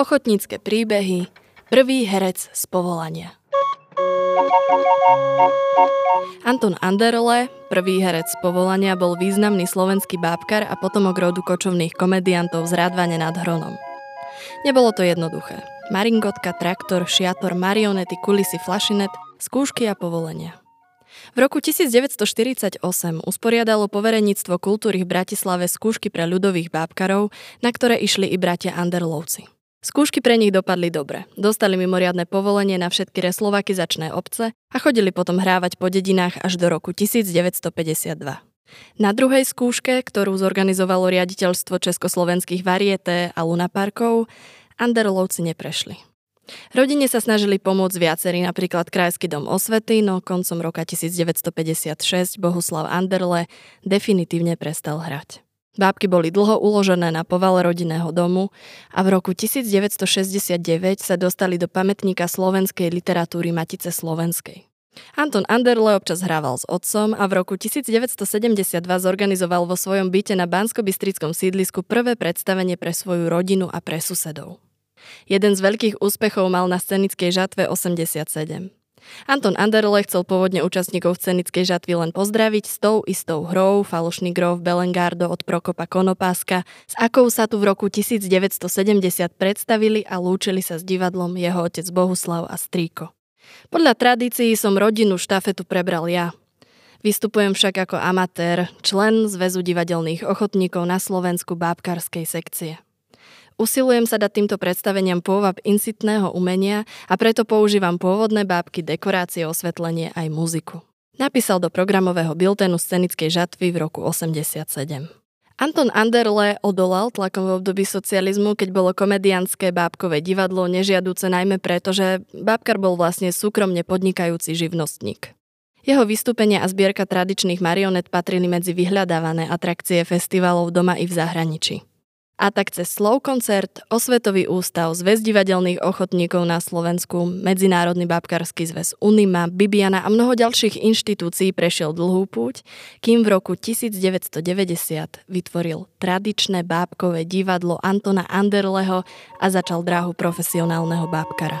Ochotnícke príbehy, prvý herec z povolania. Anton Anderle, prvý herec z povolania, bol významný slovenský bábkar a potomok rodu kočovných komediantov z Rádvane nad Hronom. Nebolo to jednoduché. Maringotka, traktor, šiator, marionety, kulisy, flašinet, skúšky a povolenia. V roku 1948 usporiadalo povereníctvo kultúry v Bratislave skúšky pre ľudových bábkarov, na ktoré išli i bratia Anderlovci. Skúšky pre nich dopadli dobre. Dostali mimoriadne povolenie na všetky reslovakizačné obce a chodili potom hrávať po dedinách až do roku 1952. Na druhej skúške, ktorú zorganizovalo riaditeľstvo československých varieté a lunaparkov, Anderlovci neprešli. Rodine sa snažili pomôcť viacerí, napríklad Krajský dom osvety, no koncom roka 1956 Bohuslav Anderle definitívne prestal hrať. Bábky boli dlho uložené na povale rodinného domu a v roku 1969 sa dostali do pamätníka slovenskej literatúry Matice Slovenskej. Anton Anderle občas hrával s otcom a v roku 1972 zorganizoval vo svojom byte na bansko sídlisku prvé predstavenie pre svoju rodinu a pre susedov. Jeden z veľkých úspechov mal na scenickej žatve 87. Anton Anderle chcel pôvodne účastníkov scenickej žatvy len pozdraviť s tou istou hrou Falošný grov Belengardo od Prokopa Konopáska, s akou sa tu v roku 1970 predstavili a lúčili sa s divadlom jeho otec Bohuslav a strýko. Podľa tradícií som rodinu štafetu prebral ja. Vystupujem však ako amatér, člen Zväzu divadelných ochotníkov na Slovensku bábkarskej sekcie. Usilujem sa dať týmto predstaveniam pôvab incitného umenia a preto používam pôvodné bábky, dekorácie, osvetlenie aj muziku. Napísal do programového biltenu scenickej žatvy v roku 87. Anton Anderle odolal tlakom v období socializmu, keď bolo komedianské bábkové divadlo nežiaduce najmä preto, že bábkar bol vlastne súkromne podnikajúci živnostník. Jeho vystúpenia a zbierka tradičných marionet patrili medzi vyhľadávané atrakcie festivalov doma i v zahraničí a tak cez Slow koncert, Osvetový ústav, Zväz divadelných ochotníkov na Slovensku, Medzinárodný babkarský zväz Unima, Bibiana a mnoho ďalších inštitúcií prešiel dlhú púť, kým v roku 1990 vytvoril tradičné bábkové divadlo Antona Anderleho a začal dráhu profesionálneho bábkara.